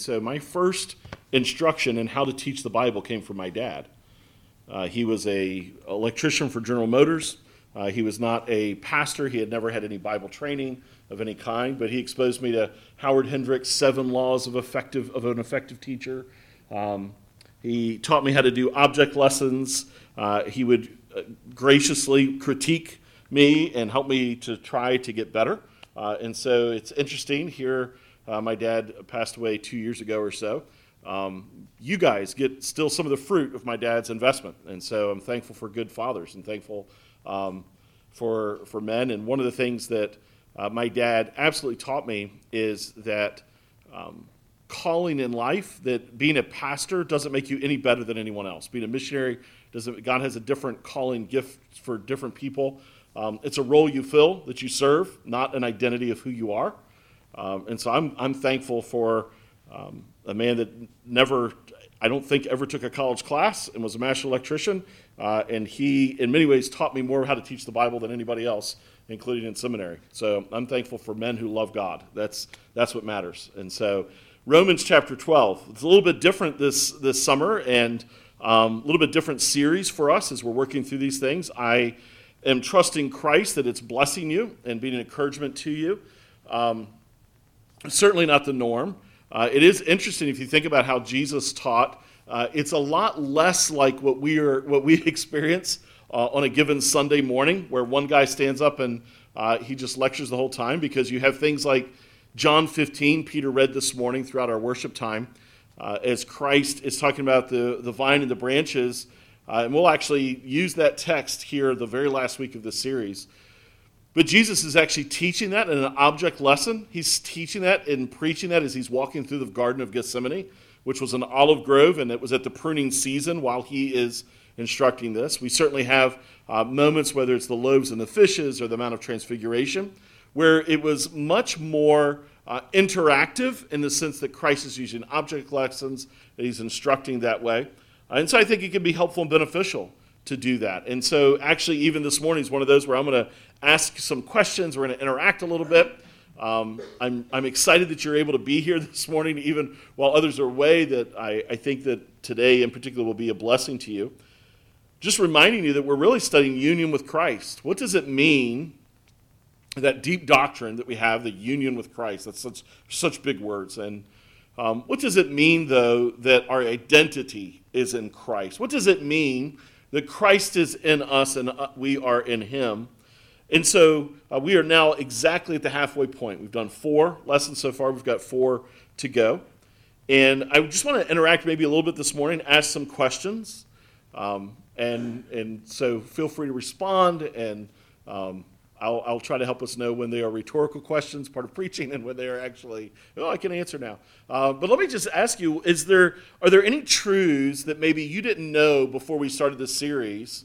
So my first instruction in how to teach the Bible came from my dad. Uh, he was a electrician for General Motors. Uh, he was not a pastor. He had never had any Bible training of any kind, but he exposed me to Howard Hendricks' Seven Laws of Effective of an Effective Teacher. Um, he taught me how to do object lessons. Uh, he would uh, graciously critique me and help me to try to get better. Uh, and so it's interesting here. Uh, my dad passed away two years ago or so. Um, you guys get still some of the fruit of my dad's investment, and so I'm thankful for good fathers and thankful um, for for men. And one of the things that uh, my dad absolutely taught me is that um, calling in life, that being a pastor doesn't make you any better than anyone else. Being a missionary doesn't. God has a different calling gift for different people. Um, it's a role you fill that you serve, not an identity of who you are. Um, and so I'm I'm thankful for um, a man that never, I don't think, ever took a college class and was a master electrician. Uh, and he, in many ways, taught me more how to teach the Bible than anybody else, including in seminary. So I'm thankful for men who love God. That's, that's what matters. And so Romans chapter 12. It's a little bit different this, this summer and um, a little bit different series for us as we're working through these things. I am trusting Christ that it's blessing you and being an encouragement to you. Um, certainly not the norm. Uh, it is interesting if you think about how Jesus taught. Uh, it's a lot less like what we are, what we experience uh, on a given Sunday morning, where one guy stands up and uh, he just lectures the whole time. Because you have things like John 15, Peter read this morning throughout our worship time, uh, as Christ is talking about the the vine and the branches, uh, and we'll actually use that text here the very last week of this series. But Jesus is actually teaching that in an object lesson. He's teaching that and preaching that as he's walking through the Garden of Gethsemane, which was an olive grove, and it was at the pruning season while he is instructing this. We certainly have uh, moments, whether it's the loaves and the fishes or the Mount of Transfiguration, where it was much more uh, interactive in the sense that Christ is using object lessons, that he's instructing that way. And so I think it can be helpful and beneficial to do that. And so, actually, even this morning is one of those where I'm going to ask some questions. We're going to interact a little bit. Um, I'm, I'm excited that you're able to be here this morning, even while others are away, that I, I think that today in particular will be a blessing to you. Just reminding you that we're really studying union with Christ. What does it mean, that deep doctrine that we have, the union with Christ? That's such, such big words. And um, what does it mean, though, that our identity is in Christ? What does it mean that Christ is in us and uh, we are in him? And so uh, we are now exactly at the halfway point. We've done four lessons so far, we've got four to go. And I just want to interact maybe a little bit this morning, ask some questions. Um, and, and so feel free to respond, and um, I'll, I'll try to help us know when they are rhetorical questions, part of preaching, and when they are actually, oh, I can answer now. Uh, but let me just ask you: Is there are there any truths that maybe you didn't know before we started this series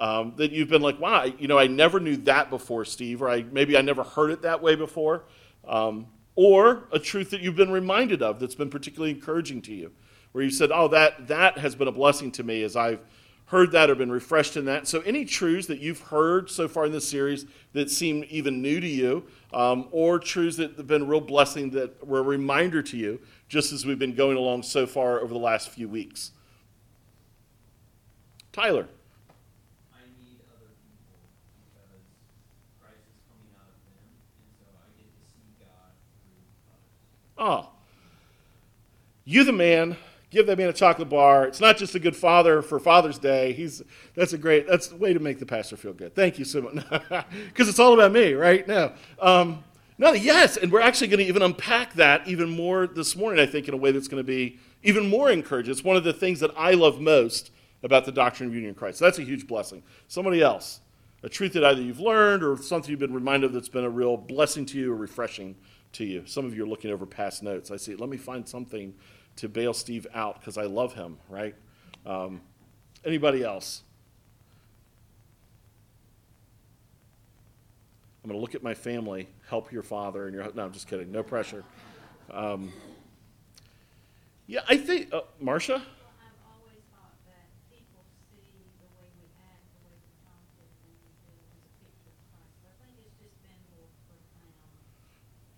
um, that you've been like, wow, you know, I never knew that before, Steve, or I, maybe I never heard it that way before, um, or a truth that you've been reminded of that's been particularly encouraging to you, where you said, oh, that, that has been a blessing to me as I've heard that or been refreshed in that. So, any truths that you've heard so far in this series that seem even new to you, um, or truths that have been a real blessing that were a reminder to you, just as we've been going along so far over the last few weeks? Tyler. Oh, you the man. Give that man a chocolate bar. It's not just a good father for Father's Day. He's that's a great that's the way to make the pastor feel good. Thank you so much. Because it's all about me, right? No. Um, no, yes, and we're actually going to even unpack that even more this morning, I think, in a way that's going to be even more encouraging. It's one of the things that I love most about the doctrine of union Christ. So that's a huge blessing. Somebody else, a truth that either you've learned or something you've been reminded of that's been a real blessing to you or refreshing to you. Some of you are looking over past notes. I see, let me find something to bail Steve out because I love him, right? Um, anybody else? I'm going to look at my family, help your father and your. No, I'm just kidding. No pressure. Um, yeah, I think. Uh, Marcia?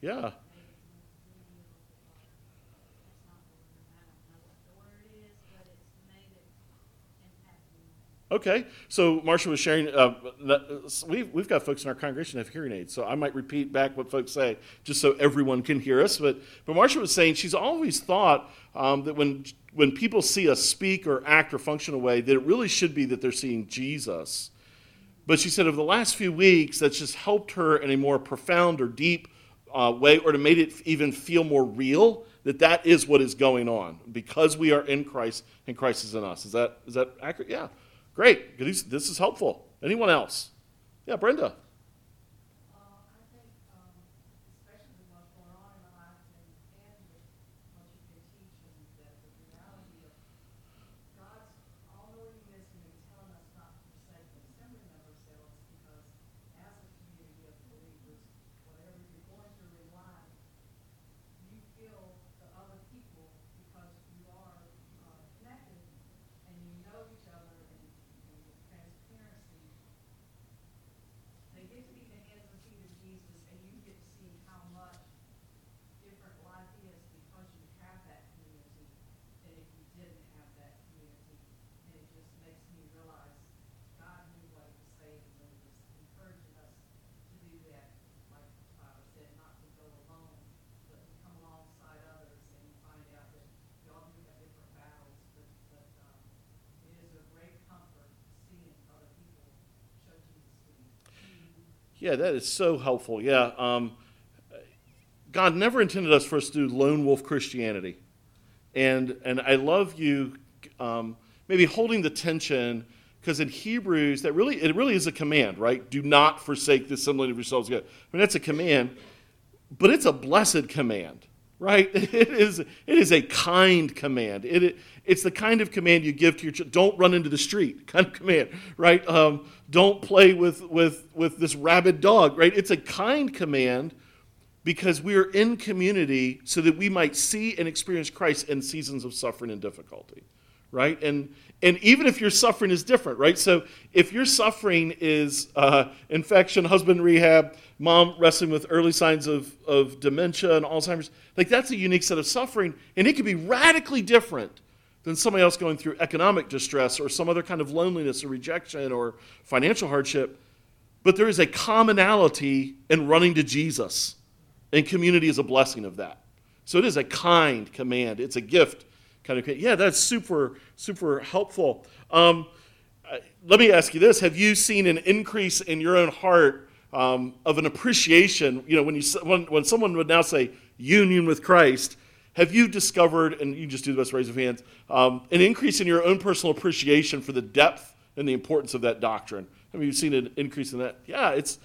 Yeah. Okay, so Marsha was sharing. Uh, we've, we've got folks in our congregation that have hearing aids, so I might repeat back what folks say just so everyone can hear us. But, but Marcia was saying she's always thought um, that when, when people see us speak or act or function a way, that it really should be that they're seeing Jesus. But she said over the last few weeks, that's just helped her in a more profound or deep uh, way, or to make it even feel more real that that is what is going on because we are in Christ and Christ is in us. Is that is that accurate? Yeah. Great. This is helpful. Anyone else? Yeah, Brenda. Yeah, that is so helpful. Yeah. Um, God never intended us for us to do lone wolf Christianity. And, and I love you um, maybe holding the tension because in Hebrews, that really, it really is a command, right? Do not forsake the assembling of yourselves. Together. I mean, that's a command, but it's a blessed command right? It is, it is a kind command. It, it's the kind of command you give to your children. Don't run into the street, kind of command, right? Um, don't play with, with, with this rabid dog, right? It's a kind command because we are in community so that we might see and experience Christ in seasons of suffering and difficulty, right? And, and even if your suffering is different, right? So if your suffering is uh, infection, husband rehab, mom wrestling with early signs of, of dementia and Alzheimer's. Like, that's a unique set of suffering, and it could be radically different than somebody else going through economic distress or some other kind of loneliness or rejection or financial hardship. But there is a commonality in running to Jesus, and community is a blessing of that. So it is a kind command, it's a gift kind of. Yeah, that's super, super helpful. Um, let me ask you this Have you seen an increase in your own heart? um, of an appreciation. You know, when, you, when, when someone would now say union with Christ, have you discovered, and you just do the best raise of hands, um, an increase in your own personal appreciation for the depth and the importance of that doctrine? Have you seen an increase in that? Yeah, it's,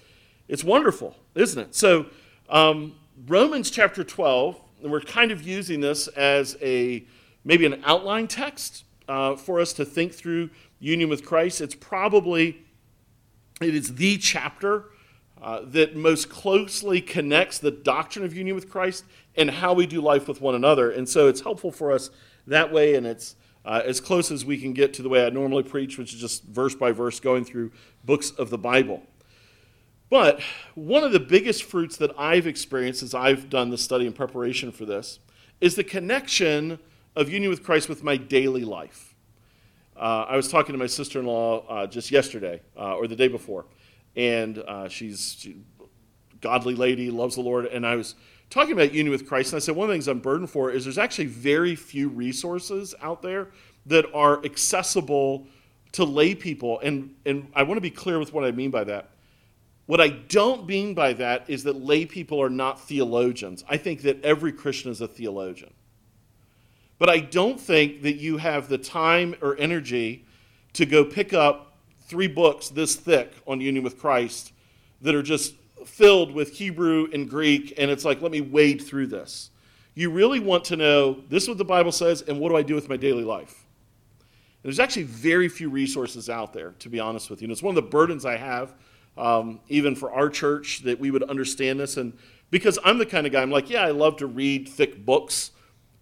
it's wonderful, isn't it? So, um, Romans chapter 12, and we're kind of using this as a maybe an outline text uh, for us to think through union with Christ. It's probably, it is the chapter uh, that most closely connects the doctrine of union with Christ and how we do life with one another. And so it's helpful for us that way, and it's uh, as close as we can get to the way I normally preach, which is just verse by verse going through books of the Bible. But one of the biggest fruits that I've experienced as I've done the study in preparation for this is the connection of union with Christ with my daily life. Uh, I was talking to my sister in law uh, just yesterday uh, or the day before and uh, she's she, godly lady, loves the Lord. And I was talking about union with Christ, and I said one of the things I'm burdened for is there's actually very few resources out there that are accessible to lay people. And, and I want to be clear with what I mean by that. What I don't mean by that is that lay people are not theologians. I think that every Christian is a theologian. But I don't think that you have the time or energy to go pick up three books this thick on union with Christ that are just filled with Hebrew and Greek, and it's like, let me wade through this. You really want to know this is what the Bible says, and what do I do with my daily life? And there's actually very few resources out there, to be honest with you. And it's one of the burdens I have, um, even for our church, that we would understand this. And because I'm the kind of guy, I'm like, yeah, I love to read thick books,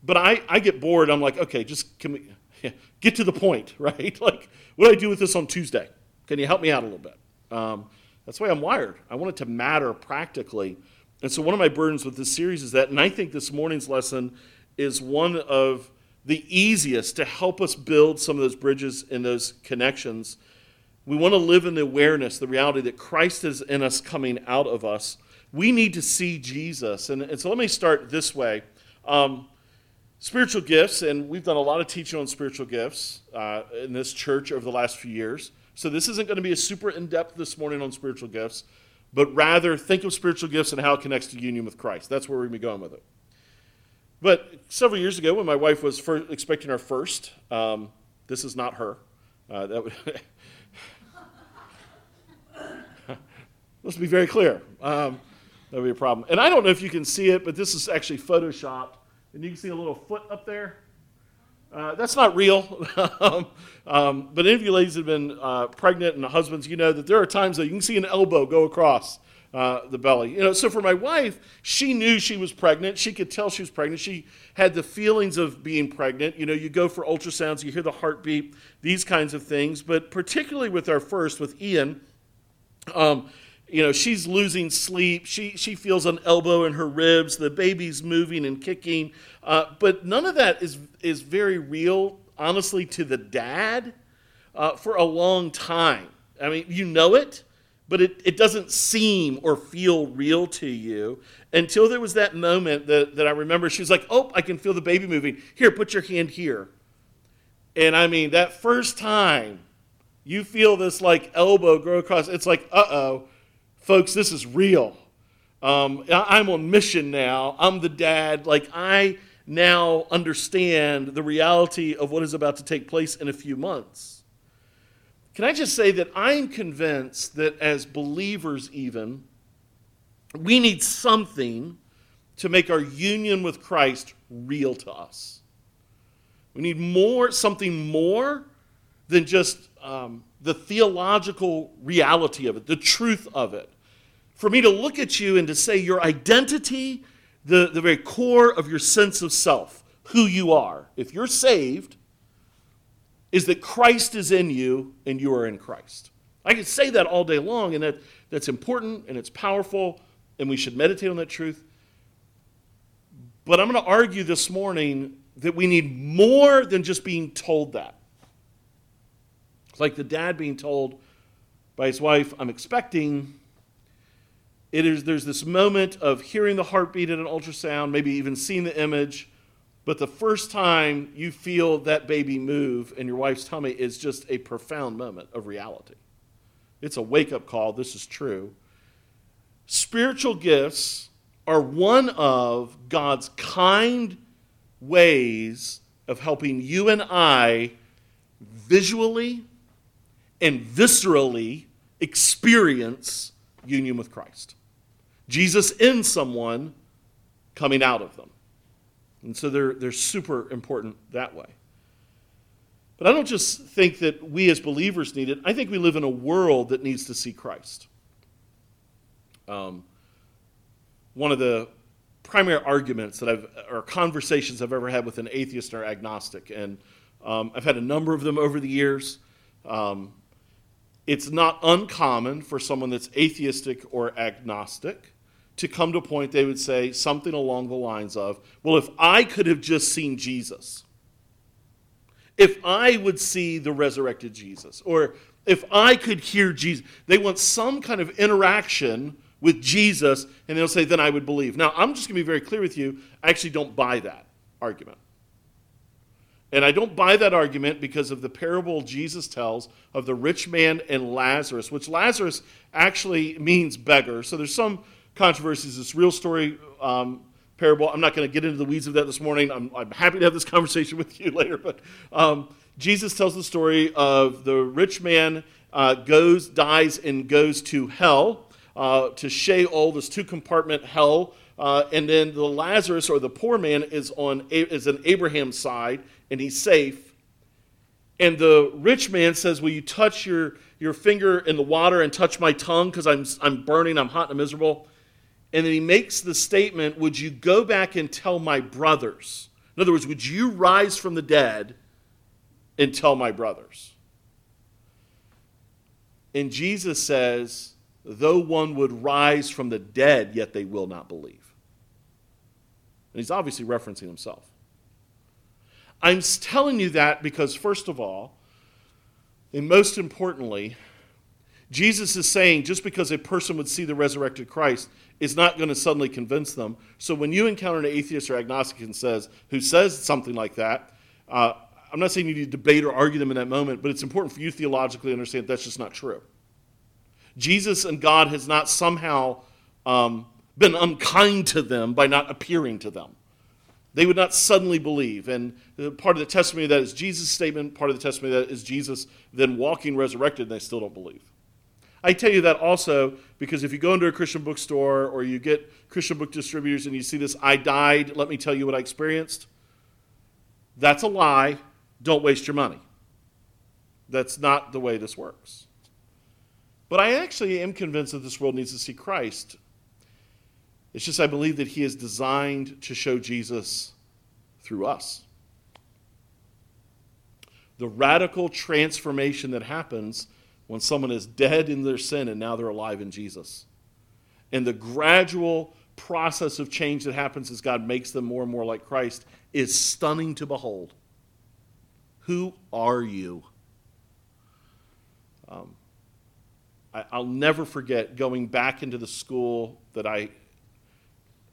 but I, I get bored. I'm like, okay, just can we, yeah, get to the point, right? Like, what do I do with this on Tuesday? Can you help me out a little bit? Um, that's way I'm wired. I want it to matter practically. And so, one of my burdens with this series is that, and I think this morning's lesson is one of the easiest to help us build some of those bridges and those connections. we want to live in the awareness, the reality that Christ is in us coming out of us, we need to see Jesus. And, and so let me start this way. Um, spiritual gifts, and we've done a lot of teaching on spiritual gifts uh, in this church over the last few years. So this isn't going to be a super in depth this morning on spiritual gifts, but rather think of spiritual gifts and how it connects to union with Christ. That's where we're going to be going with it. But several years ago, when my wife was first, expecting our first, um, this is not her. Uh, that would Let's be very clear. Um, that would be a problem. And I don't know if you can see it, but this is actually photoshopped. And you can see a little foot up there. Uh, that's not real. um, um, but any of you ladies that have been uh, pregnant and husbands, you know that there are times that you can see an elbow go across uh, the belly. You know, so for my wife, she knew she was pregnant. She could tell she was pregnant. She had the feelings of being pregnant. You know, you go for ultrasounds, you hear the heartbeat, these kinds of things. But particularly with our first, with Ian, um, you know, she's losing sleep. She, she feels an elbow in her ribs. The baby's moving and kicking. Uh, but none of that is, is very real, honestly, to the dad uh, for a long time. I mean, you know it, but it, it doesn't seem or feel real to you until there was that moment that, that I remember. She was like, Oh, I can feel the baby moving. Here, put your hand here. And I mean, that first time you feel this like elbow grow across, it's like, uh oh folks, this is real. Um, I'm on mission now. I'm the dad. Like, I now understand the reality of what is about to take place in a few months. Can I just say that I'm convinced that as believers, even, we need something to make our union with Christ real to us. We need more, something more than just um, the theological reality of it, the truth of it for me to look at you and to say your identity, the, the very core of your sense of self, who you are, if you're saved, is that Christ is in you and you are in Christ. I could say that all day long, and that, that's important and it's powerful, and we should meditate on that truth. But I'm going to argue this morning that we need more than just being told that. It's like the dad being told by his wife, I'm expecting, it is, there's this moment of hearing the heartbeat at an ultrasound, maybe even seeing the image, but the first time you feel that baby move in your wife's tummy is just a profound moment of reality. It's a wake up call. This is true. Spiritual gifts are one of God's kind ways of helping you and I visually and viscerally experience union with Christ. Jesus in someone coming out of them. And so they're, they're super important that way. But I don't just think that we as believers need it. I think we live in a world that needs to see Christ. Um, one of the primary arguments that I've, or conversations I've ever had with an atheist or agnostic, and um, I've had a number of them over the years. Um, it's not uncommon for someone that's atheistic or agnostic to come to a point they would say something along the lines of, Well, if I could have just seen Jesus, if I would see the resurrected Jesus, or if I could hear Jesus, they want some kind of interaction with Jesus, and they'll say, Then I would believe. Now, I'm just going to be very clear with you. I actually don't buy that argument. And I don't buy that argument because of the parable Jesus tells of the rich man and Lazarus, which Lazarus actually means beggar. So there's some controversies. This real story um, parable. I'm not going to get into the weeds of that this morning. I'm, I'm, happy to have this conversation with you later. But um, Jesus tells the story of the rich man uh, goes, dies, and goes to hell, uh, to Sheol, this two compartment hell. Uh, and then the Lazarus or the poor man is on is on Abraham's side, and he's safe. And the rich man says, "Will you touch your your finger in the water and touch my tongue because I'm I'm burning, I'm hot and miserable?" And then he makes the statement, Would you go back and tell my brothers? In other words, would you rise from the dead and tell my brothers? And Jesus says, Though one would rise from the dead, yet they will not believe. And he's obviously referencing himself. I'm telling you that because, first of all, and most importantly, Jesus is saying just because a person would see the resurrected Christ is not going to suddenly convince them. So when you encounter an atheist or agnostic and says who says something like that, uh, I'm not saying you need to debate or argue them in that moment, but it's important for you theologically to understand that's just not true. Jesus and God has not somehow um, been unkind to them by not appearing to them. They would not suddenly believe. And part of the testimony of that is Jesus' statement, part of the testimony of that is Jesus then walking resurrected, and they still don't believe. I tell you that also because if you go into a Christian bookstore or you get Christian book distributors and you see this, I died, let me tell you what I experienced, that's a lie. Don't waste your money. That's not the way this works. But I actually am convinced that this world needs to see Christ. It's just I believe that He is designed to show Jesus through us. The radical transformation that happens when someone is dead in their sin and now they're alive in Jesus. And the gradual process of change that happens as God makes them more and more like Christ is stunning to behold. Who are you? Um, I, will never forget going back into the school that I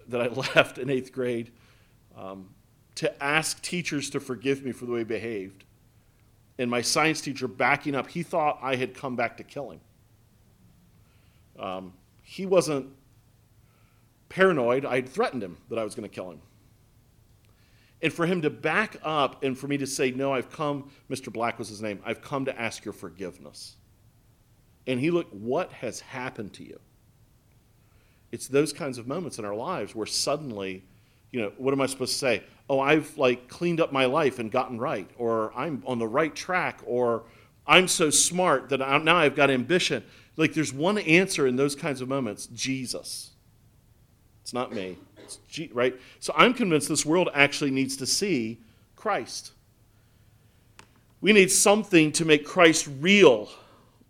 that I left in eighth grade um, to ask teachers to forgive me for the way I behaved and my science teacher backing up, he thought I had come back to kill him. Um, he wasn't paranoid. I had threatened him that I was going to kill him. And for him to back up and for me to say, No, I've come, Mr. Black was his name, I've come to ask your forgiveness. And he looked, What has happened to you? It's those kinds of moments in our lives where suddenly, you know, what am I supposed to say? oh, I've like cleaned up my life and gotten right, or I'm on the right track, or I'm so smart that I, now I've got ambition. Like there's one answer in those kinds of moments Jesus. It's not me. It's G, right? So I'm convinced this world actually needs to see Christ. We need something to make Christ real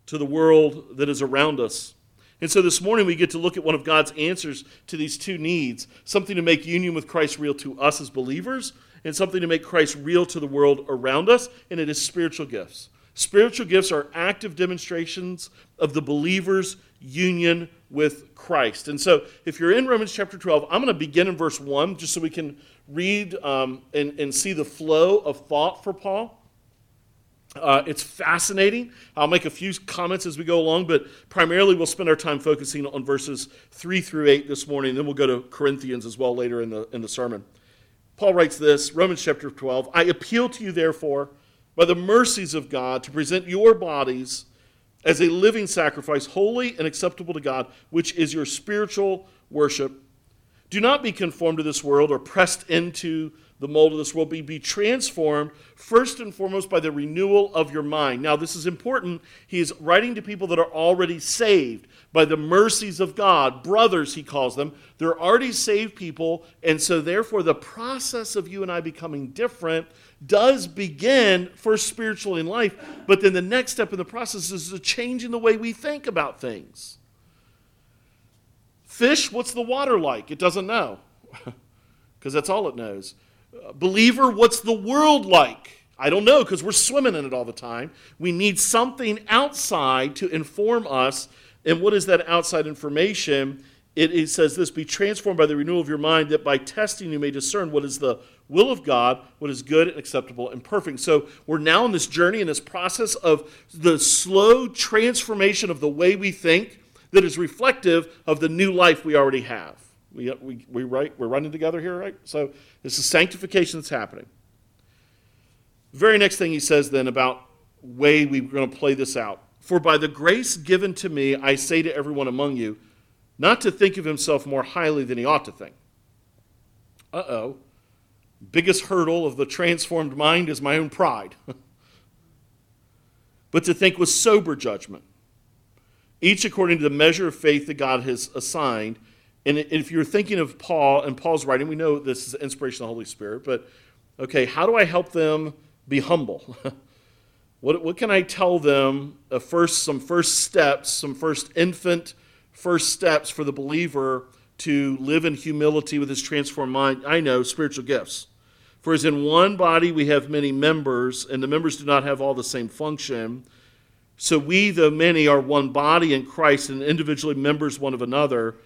to the world that is around us. And so this morning we get to look at one of God's answers to these two needs something to make union with Christ real to us as believers, and something to make Christ real to the world around us, and it is spiritual gifts. Spiritual gifts are active demonstrations of the believer's union with Christ. And so, if you're in Romans chapter 12, I'm going to begin in verse 1 just so we can read um, and, and see the flow of thought for Paul. Uh, it's fascinating. I'll make a few comments as we go along, but primarily we'll spend our time focusing on verses 3 through 8 this morning. Then we'll go to Corinthians as well later in the, in the sermon. Paul writes this Romans chapter 12 I appeal to you, therefore, by the mercies of God, to present your bodies as a living sacrifice, holy and acceptable to God, which is your spiritual worship. Do not be conformed to this world or pressed into the mold of this world, be, be transformed first and foremost by the renewal of your mind. Now, this is important. He is writing to people that are already saved by the mercies of God. Brothers, he calls them. They're already saved people, and so therefore the process of you and I becoming different does begin first spiritually in life, but then the next step in the process is a change in the way we think about things. Fish, what's the water like? It doesn't know, because that's all it knows. Believer, what's the world like? I don't know because we're swimming in it all the time. We need something outside to inform us. And what is that outside information? It, it, says this Be transformed by the renewal of your mind, that by testing you may discern what is the will of God, what is good and acceptable and perfect. So we're now in this journey, in this process of the slow transformation of the way we think that is reflective of the new life we already have. We, we, we right, we're running together here, right? So this is sanctification that's happening. The very next thing he says then about way we're going to play this out. For by the grace given to me, I say to everyone among you, not to think of himself more highly than he ought to think. Uh oh. Biggest hurdle of the transformed mind is my own pride. but to think with sober judgment, each according to the measure of faith that God has assigned and if you're thinking of Paul and Paul's writing, we know this is the inspiration of the Holy Spirit, but okay, how do I help them be humble? what, what can I tell them? Uh, first, some first steps, some first infant first steps for the believer to live in humility with his transformed mind. I know spiritual gifts. For as in one body we have many members, and the members do not have all the same function. So we, the many, are one body in Christ and individually members one of another.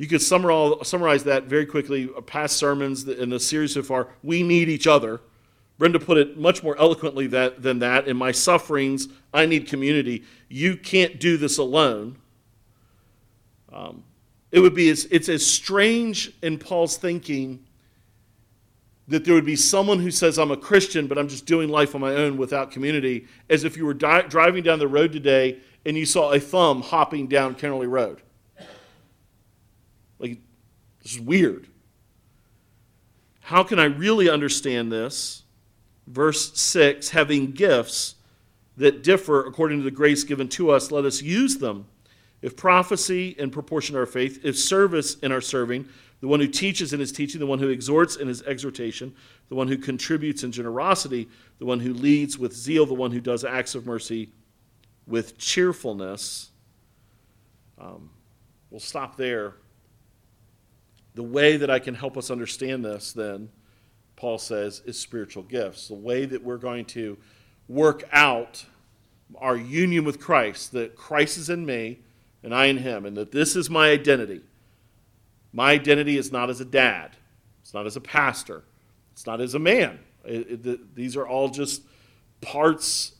You could summarize that very quickly. Past sermons in the series so far, we need each other. Brenda put it much more eloquently that, than that. In my sufferings, I need community. You can't do this alone. Um, it would be as, it's as strange in Paul's thinking that there would be someone who says, I'm a Christian, but I'm just doing life on my own without community, as if you were di- driving down the road today and you saw a thumb hopping down Kennerly Road. This is weird. How can I really understand this? Verse 6 having gifts that differ according to the grace given to us, let us use them. If prophecy in proportion to our faith, if service in our serving, the one who teaches in his teaching, the one who exhorts in his exhortation, the one who contributes in generosity, the one who leads with zeal, the one who does acts of mercy with cheerfulness. Um, we'll stop there. The way that I can help us understand this, then, Paul says, is spiritual gifts. The way that we're going to work out our union with Christ, that Christ is in me and I in him, and that this is my identity my identity is not as a dad, it's not as a pastor, it's not as a man. It, it, these are all just parts,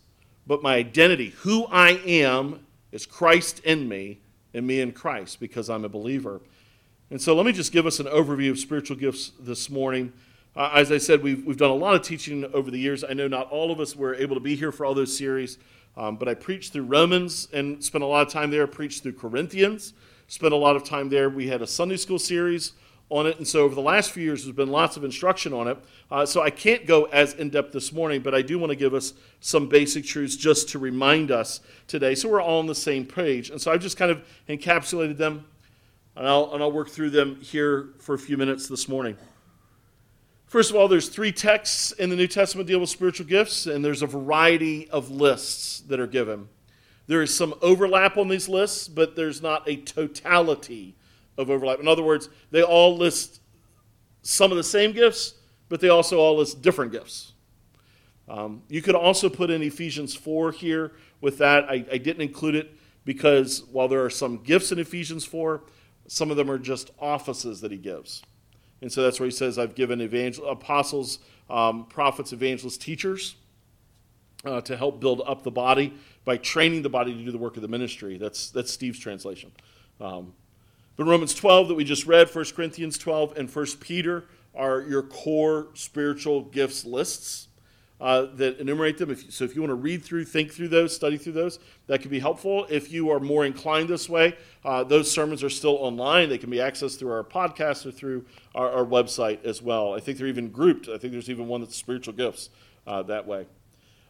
but my identity, who I am, is Christ in me and me in Christ because I'm a believer. And so let me just give us an overview of spiritual gifts this morning. Uh, as I said, we've, we've done a lot of teaching over the years. I know not all of us were able to be here for all those series, um, but I preached through Romans and spent a lot of time there, preached through Corinthians spent a lot of time there. We had a Sunday school series on it, and so over the last few years, there's been lots of instruction on it. Uh, so I can't go as in depth this morning, but I do want to give us some basic truths just to remind us today, so we're all on the same page. And so I've just kind of encapsulated them, and I'll, and I'll work through them here for a few minutes this morning. First of all, there's three texts in the New Testament deal with spiritual gifts, and there's a variety of lists that are given. There is some overlap on these lists, but there's not a totality of overlap. In other words, they all list some of the same gifts, but they also all list different gifts. Um, you could also put in Ephesians 4 here with that. I, I didn't include it because while there are some gifts in Ephesians 4, some of them are just offices that he gives. And so that's where he says, I've given evangel- apostles, um, prophets, evangelists, teachers uh, to help build up the body by training the body to do the work of the ministry. That's, that's Steve's translation. Um, but Romans 12 that we just read, 1 Corinthians 12, and 1 Peter are your core spiritual gifts lists uh, that enumerate them. If, so if you want to read through, think through those, study through those, that could be helpful. If you are more inclined this way, uh, those sermons are still online. They can be accessed through our podcast or through our, our website as well. I think they're even grouped. I think there's even one that's spiritual gifts uh, that way.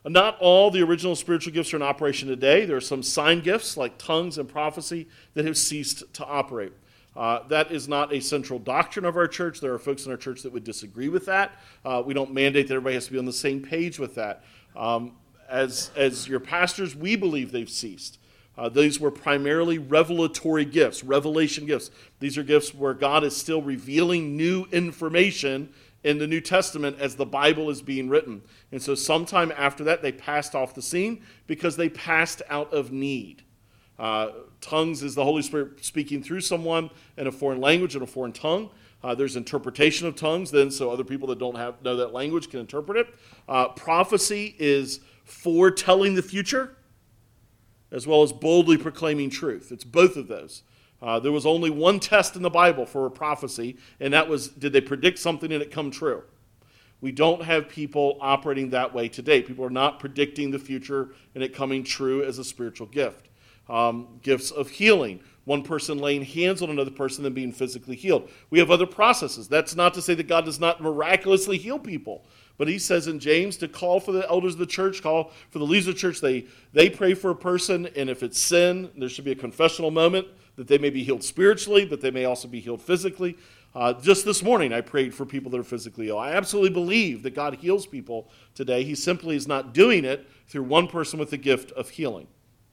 Not all the original spiritual gifts are in operation today. There are some sign gifts like tongues and prophecy that have ceased to operate. Uh, that is not a central doctrine of our church. There are folks in our church that would disagree with that. Uh, we don't mandate that everybody has to be on the same page with that. Um, as, as your pastors, we believe they've ceased. Uh, these were primarily revelatory gifts, revelation gifts. These are gifts where God is still revealing new information in the New Testament as the Bible is being written. And so, sometime after that, they passed off the scene because they passed out of need. Uh, tongues is the Holy Spirit speaking through someone in a foreign language, in a foreign tongue. Uh, there's interpretation of tongues, then, so other people that don't have, know that language can interpret it. Uh, prophecy is foretelling the future, as well as boldly proclaiming truth. It's both of those. Uh, there was only one test in the Bible for a prophecy, and that was did they predict something and it come true? We don't have people operating that way today. People are not predicting the future and it coming true as a spiritual gift. Um, gifts of healing, one person laying hands on another person and being physically healed. We have other processes. That's not to say that God does not miraculously heal people. But he says in James to call for the elders of the church, call for the leaders of the church. They, they pray for a person, and if it's sin, there should be a confessional moment that they may be healed spiritually, but they may also be healed physically. Uh, just this morning, I prayed for people that are physically ill. I absolutely believe that God heals people today. He simply is not doing it through one person with the gift of healing.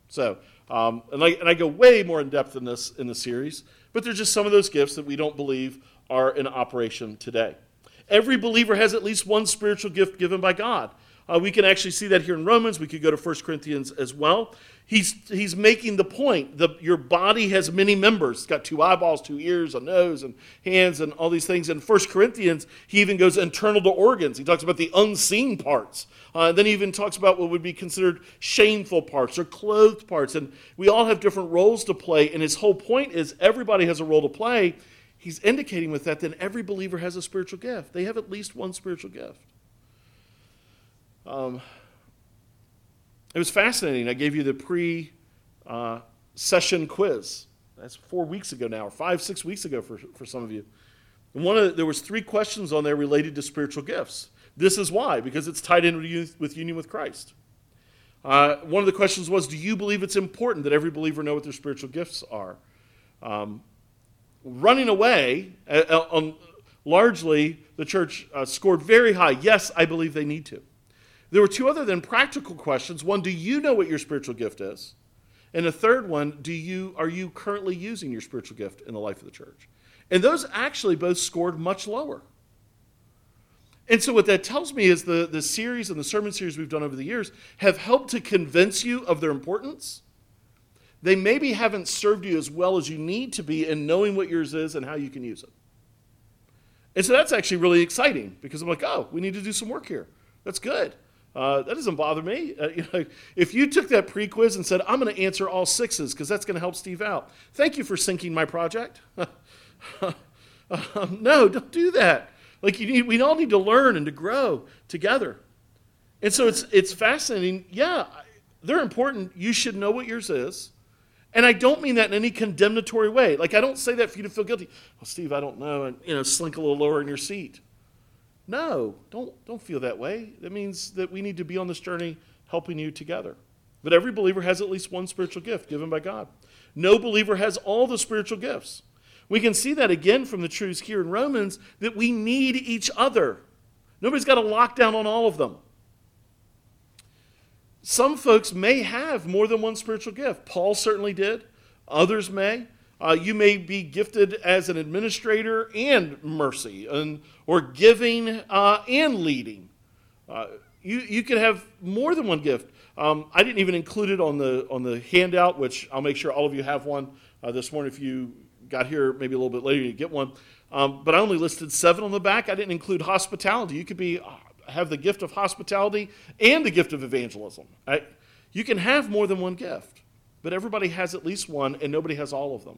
So, um, and, I, and I go way more in depth in this in the series, but there's just some of those gifts that we don't believe are in operation today. Every believer has at least one spiritual gift given by God. Uh, we can actually see that here in Romans. We could go to 1 Corinthians as well. He's, he's making the point that your body has many members. It's got two eyeballs, two ears, a nose, and hands, and all these things. In 1 Corinthians, he even goes internal to organs. He talks about the unseen parts. Uh, then he even talks about what would be considered shameful parts or clothed parts. And we all have different roles to play. And his whole point is everybody has a role to play. He's indicating with that that every believer has a spiritual gift. They have at least one spiritual gift. Um, it was fascinating. I gave you the pre uh, session quiz. That's four weeks ago now, or five, six weeks ago for, for some of you. And one of the, there was three questions on there related to spiritual gifts. This is why, because it's tied in with, union with Christ. Uh, one of the questions was, do you believe it's important that every believer know what their spiritual gifts are? Um, running away, uh, uh um, largely, the church uh, scored very high. Yes, I believe they need to. There were two other than practical questions. One, do you know what your spiritual gift is? And the third one, do you are you currently using your spiritual gift in the life of the church? And those actually both scored much lower. And so what that tells me is the, the series and the sermon series we've done over the years have helped to convince you of their importance. They maybe haven't served you as well as you need to be in knowing what yours is and how you can use it. And so that's actually really exciting because I'm like, oh, we need to do some work here. That's good. Uh, that doesn't bother me. Uh, you know, if you took that pre quiz and said, I'm going to answer all sixes because that's going to help Steve out, thank you for sinking my project. um, no, don't do that. Like you need, we all need to learn and to grow together. And so it's, it's fascinating. Yeah, they're important. You should know what yours is. And I don't mean that in any condemnatory way. Like I don't say that for you to feel guilty. Well, Steve, I don't know, and you know, slink a little lower in your seat. No, don't, don't feel that way. That means that we need to be on this journey helping you together. But every believer has at least one spiritual gift given by God. No believer has all the spiritual gifts. We can see that again from the truths here in Romans that we need each other. Nobody's got a lockdown on all of them. Some folks may have more than one spiritual gift. Paul certainly did, others may. Uh, you may be gifted as an administrator and mercy, and, or giving uh, and leading. Uh, you, you can have more than one gift. Um, I didn't even include it on the, on the handout, which I'll make sure all of you have one uh, this morning. If you got here maybe a little bit later, you get one. Um, but I only listed seven on the back. I didn't include hospitality. You could be uh, have the gift of hospitality and the gift of evangelism. I, you can have more than one gift. But everybody has at least one, and nobody has all of them.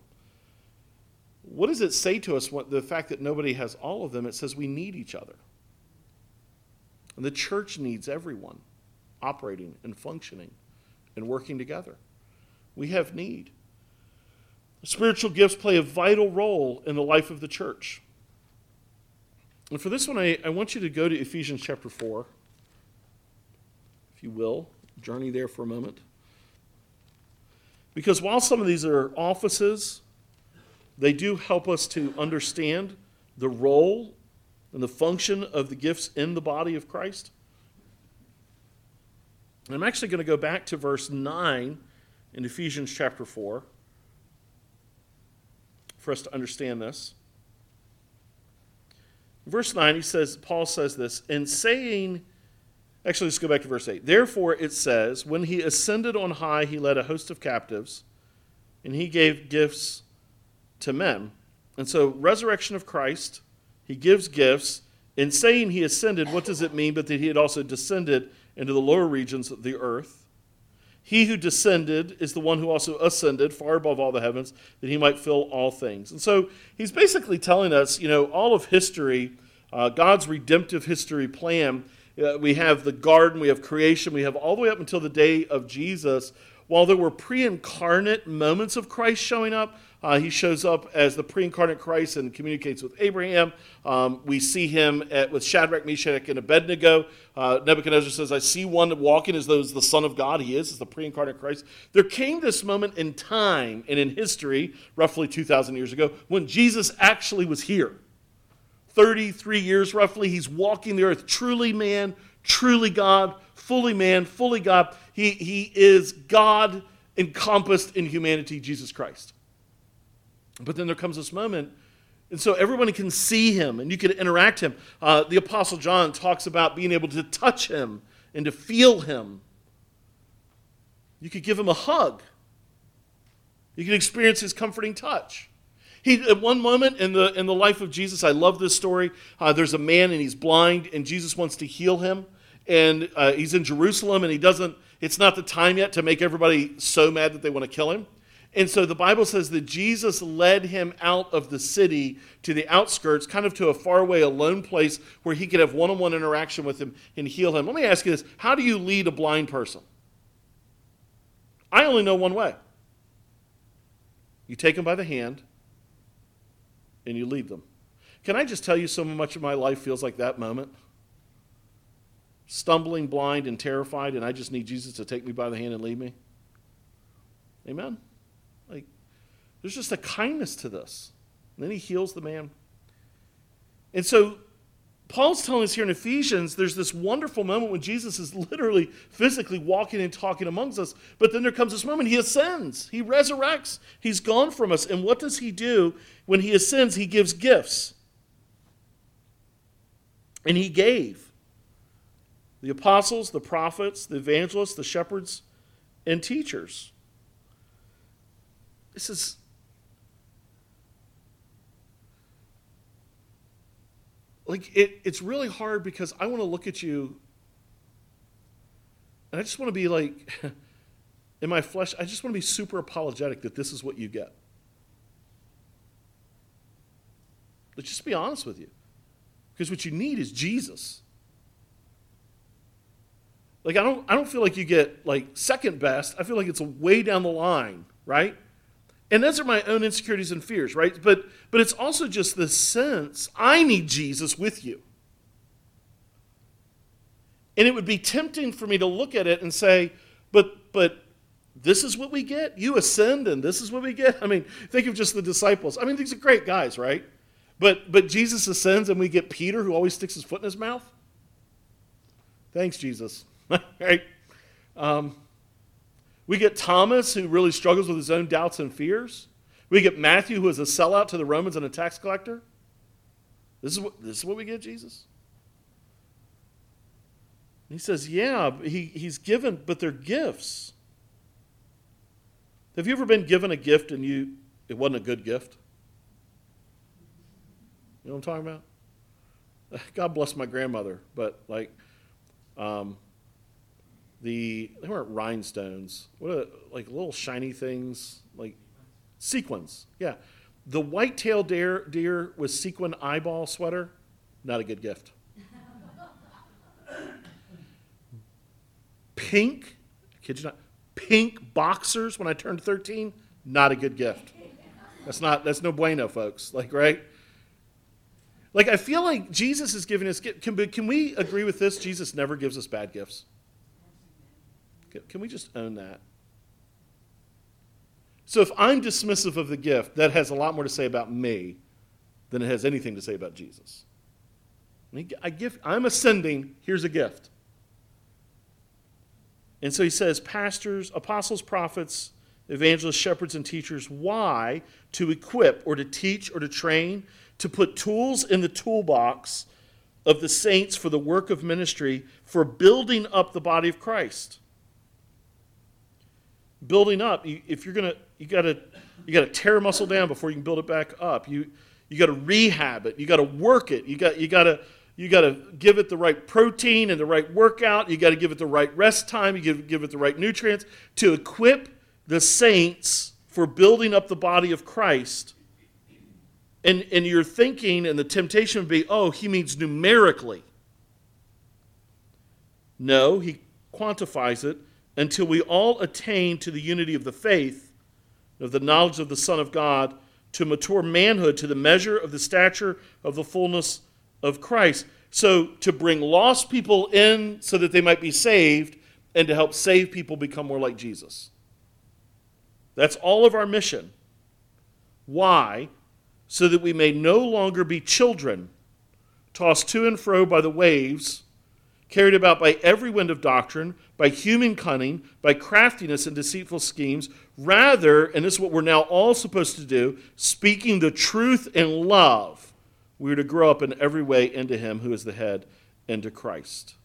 What does it say to us, what, the fact that nobody has all of them? It says we need each other. And the church needs everyone operating and functioning and working together. We have need. Spiritual gifts play a vital role in the life of the church. And for this one, I, I want you to go to Ephesians chapter 4, if you will, journey there for a moment. Because while some of these are offices, they do help us to understand the role and the function of the gifts in the body of Christ. I'm actually going to go back to verse 9 in Ephesians chapter 4 for us to understand this. Verse 9, he says, Paul says this, in saying, Actually, let's go back to verse 8. Therefore, it says, When he ascended on high, he led a host of captives, and he gave gifts to men. And so, resurrection of Christ, he gives gifts. In saying he ascended, what does it mean but that he had also descended into the lower regions of the earth? He who descended is the one who also ascended far above all the heavens, that he might fill all things. And so, he's basically telling us, you know, all of history, uh, God's redemptive history plan uh, we have the garden, we have creation, we have all the way up until the day of Jesus. While there were pre incarnate moments of Christ showing up, uh, he shows up as the pre incarnate Christ and communicates with Abraham. Um, we see him at, with Shadrach, Meshach, and Abednego. Uh, Nebuchadnezzar says, I see one walking as though he's the Son of God. He is, is the pre incarnate Christ. There came this moment in time and in history, roughly 2,000 years ago, when Jesus actually was here. 33 years roughly. He's walking the earth, truly man, truly God, fully man, fully God. He, he is God encompassed in humanity, Jesus Christ. But then there comes this moment, and so everyone can see him and you can interact him. Uh, the Apostle John talks about being able to touch him and to feel him. You could give him a hug. You could experience his comforting touch. He, at one moment in the, in the life of Jesus, I love this story. Uh, there's a man and he's blind, and Jesus wants to heal him. And uh, he's in Jerusalem, and he doesn't, it's not the time yet to make everybody so mad that they want to kill him. And so the Bible says that Jesus led him out of the city to the outskirts, kind of to a faraway, alone place where he could have one on one interaction with him and heal him. Let me ask you this How do you lead a blind person? I only know one way. You take him by the hand and you lead them. Can I just tell you so much of my life feels like that moment? Stumbling, blind, and terrified, and I just need Jesus to take me by the hand and lead me. Amen? Like, there's just a kindness to this. And then he heals the man. And so Paul's telling us here in Ephesians, there's this wonderful moment when Jesus is literally physically walking and talking amongst us. But then there comes this moment, he ascends, he resurrects, he's gone from us. And what does he do when he ascends? He gives gifts. And he gave the apostles, the prophets, the evangelists, the shepherds, and teachers. This is like it, it's really hard because I want to look at you and I just want to be like in my flesh, I just want to be super apologetic that this is what you get. Let's just be honest with you. Because what you need is Jesus. Like I don't I don't feel like you get like second best. I feel like it's way down the line, right? And those are my own insecurities and fears, right? But but it's also just the sense I need Jesus with you. And it would be tempting for me to look at it and say, but but this is what we get? You ascend and this is what we get? I mean, think of just the disciples. I mean, these are great guys, right? But but Jesus ascends and we get Peter who always sticks his foot in his mouth. Thanks, Jesus. right? Um, we get Thomas, who really struggles with his own doubts and fears. We get Matthew, who is a sellout to the Romans and a tax collector. This is what, this is what we get, Jesus. he says, Yeah, he, he's given, but they're gifts. Have you ever been given a gift and you it wasn't a good gift? You know what I'm talking about? God bless my grandmother, but like, um, the they weren't rhinestones. What are, like little shiny things like sequins. Yeah, the white-tailed deer, deer with sequin eyeball sweater, not a good gift. pink, kid you not, pink boxers when I turned 13, not a good gift. That's not that's no bueno, folks. Like right. Like I feel like Jesus is giving us. Can, can we agree with this? Jesus never gives us bad gifts. Can we just own that? So if I'm dismissive of the gift, that has a lot more to say about me than it has anything to say about Jesus. I give, I'm ascending, here's a gift. And so he says, pastors, apostles, prophets, evangelists, shepherds, and teachers. Why? To equip or to teach or to train, to put tools in the toolbox of the saints for the work of ministry, for building up the body of Christ building up, if you're gonna, you gotta, you gotta tear muscle down before you can build it back up. You, you gotta rehab it. You gotta work it. You got, you gotta, you gotta give it the right protein and the right workout. You gotta give it the right rest time. You give, give it the right nutrients to equip the saints for building up the body of Christ. And, and your thinking and the temptation would be, oh, he means numerically. No, he quantifies it until we all attain to the unity of the faith, of the knowledge of the Son of God, to mature manhood, to the measure of the stature of the fullness of Christ. So, to bring lost people in so that they might be saved, and to help save people become more like Jesus. That's all of our mission. Why? So that we may no longer be children, tossed to and fro by the waves carried about by every wind of doctrine, by human cunning, by craftiness and deceitful schemes. Rather, and this is what we're now all supposed to do, speaking the truth in love, we are to grow up in every way into Him who is the head, into Christ.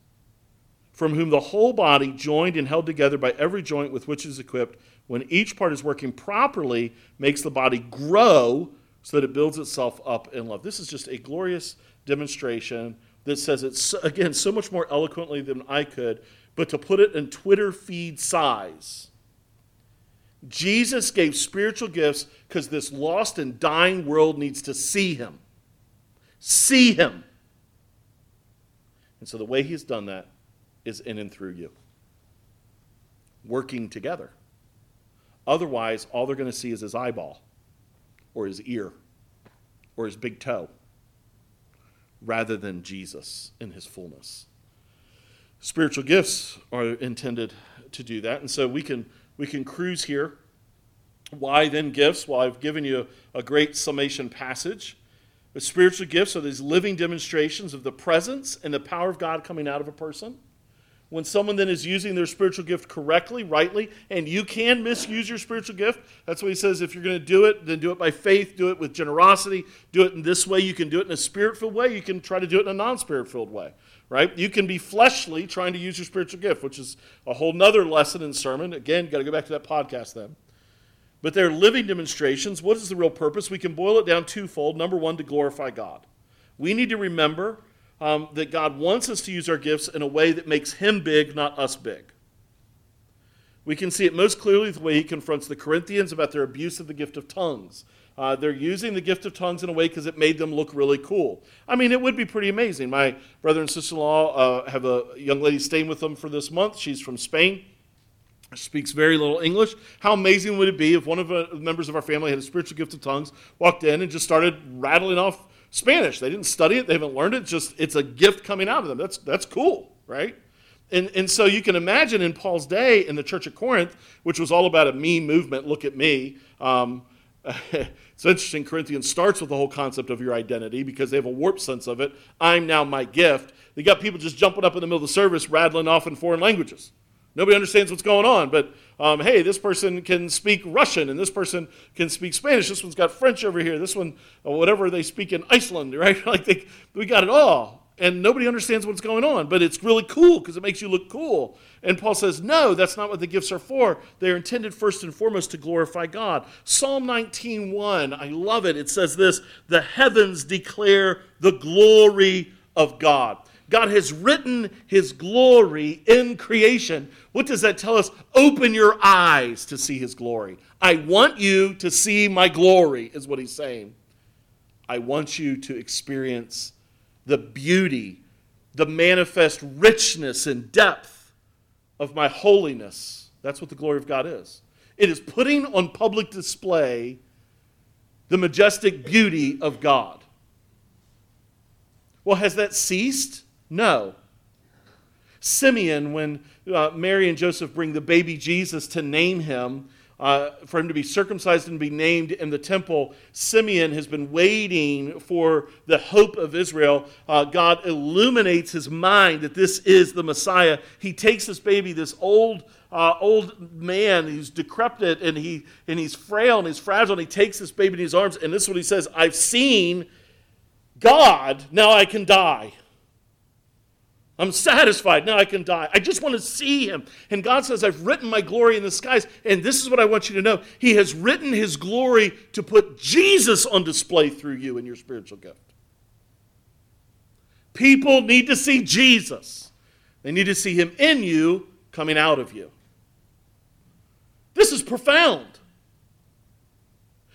from whom the whole body, joined and held together by every joint with which it is equipped, when each part is working properly, makes the body grow so that it builds itself up in love. This is just a glorious demonstration that says it, again, so much more eloquently than I could, but to put it in Twitter feed size. Jesus gave spiritual gifts because this lost and dying world needs to see him. See him. And so the way he's done that is in and through you, working together. Otherwise, all they're going to see is his eyeball or his ear or his big toe rather than Jesus in his fullness. Spiritual gifts are intended to do that. And so we can, we can cruise here. Why then gifts? Well, I've given you a great summation passage. The spiritual gifts are these living demonstrations of the presence and the power of God coming out of a person when someone then is using their spiritual gift correctly, rightly, and you can misuse your spiritual gift. That's what he says. If you're going to do it, then do it by faith, do it with generosity, do it in this way. You can do it in a spirit filled way, you can try to do it in a non spirit filled way, right? You can be fleshly trying to use your spiritual gift, which is a whole nother lesson in sermon. Again, got to go back to that podcast then. But they're living demonstrations. What is the real purpose? We can boil it down twofold. Number one, to glorify God. We need to remember um, that God wants us to use our gifts in a way that makes Him big, not us big. We can see it most clearly the way He confronts the Corinthians about their abuse of the gift of tongues. Uh, they're using the gift of tongues in a way because it made them look really cool. I mean, it would be pretty amazing. My brother and sister in law uh, have a young lady staying with them for this month. She's from Spain speaks very little English. How amazing would it be if one of the members of our family had a spiritual gift of tongues, walked in and just started rattling off Spanish. They didn't study it, they haven't learned it, It's just it's a gift coming out of them. That's that's cool, right? And, and so you can imagine in Paul's day in the church of Corinth, which was all about a me movement, look at me. Um, it's interesting, Corinthians starts with the whole concept of your identity because they have a warped sense of it. I'm now my gift. They got people just jumping up in the middle of the service, rattling off in foreign languages. Nobody understands what's going on, but um, hey, this person can speak Russian and this person can speak Spanish. This one's got French over here. This one, uh, whatever they speak in Iceland, right? like they, we got it all. And nobody understands what's going on, but it's really cool because it makes you look cool. And Paul says, no, that's not what the gifts are for. They're intended first and foremost to glorify God. Psalm 19:1, I love it. It says this: "The heavens declare the glory of God." God has written his glory in creation. What does that tell us? Open your eyes to see his glory. I want you to see my glory, is what he's saying. I want you to experience the beauty, the manifest richness and depth of my holiness. That's what the glory of God is. It is putting on public display the majestic beauty of God. Well, has that ceased? No. Simeon, when uh, Mary and Joseph bring the baby Jesus to name him, uh, for him to be circumcised and be named in the temple, Simeon has been waiting for the hope of Israel. Uh, God illuminates his mind that this is the Messiah. He takes this baby, this old uh, old man who's decrepit and he and he's frail and he's fragile, and he takes this baby in his arms, and this is what he says: "I've seen God. Now I can die." I'm satisfied. Now I can die. I just want to see him. And God says, I've written my glory in the skies. And this is what I want you to know He has written his glory to put Jesus on display through you in your spiritual gift. People need to see Jesus, they need to see him in you, coming out of you. This is profound.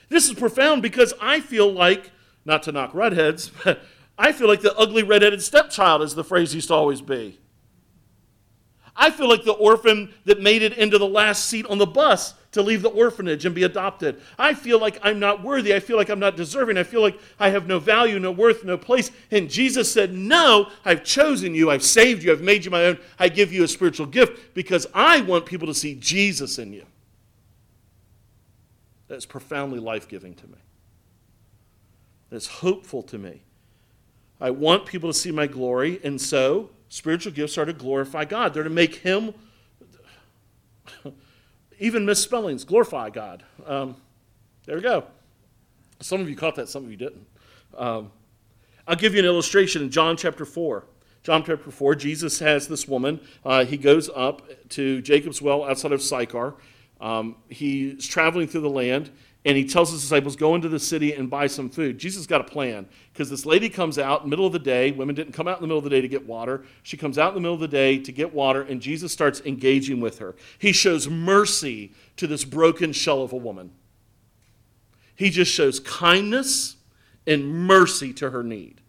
This is profound because I feel like, not to knock redheads, but I feel like the ugly redheaded stepchild, as the phrase used to always be. I feel like the orphan that made it into the last seat on the bus to leave the orphanage and be adopted. I feel like I'm not worthy. I feel like I'm not deserving. I feel like I have no value, no worth, no place. And Jesus said, No, I've chosen you. I've saved you. I've made you my own. I give you a spiritual gift because I want people to see Jesus in you. That's profoundly life giving to me. That's hopeful to me. I want people to see my glory, and so spiritual gifts are to glorify God. They're to make Him, even misspellings, glorify God. Um, there we go. Some of you caught that, some of you didn't. Um, I'll give you an illustration in John chapter 4. John chapter 4, Jesus has this woman. Uh, he goes up to Jacob's well outside of Sychar. Um, he's traveling through the land, and he tells his disciples, Go into the city and buy some food. Jesus got a plan because this lady comes out in the middle of the day. Women didn't come out in the middle of the day to get water. She comes out in the middle of the day to get water, and Jesus starts engaging with her. He shows mercy to this broken shell of a woman. He just shows kindness and mercy to her need.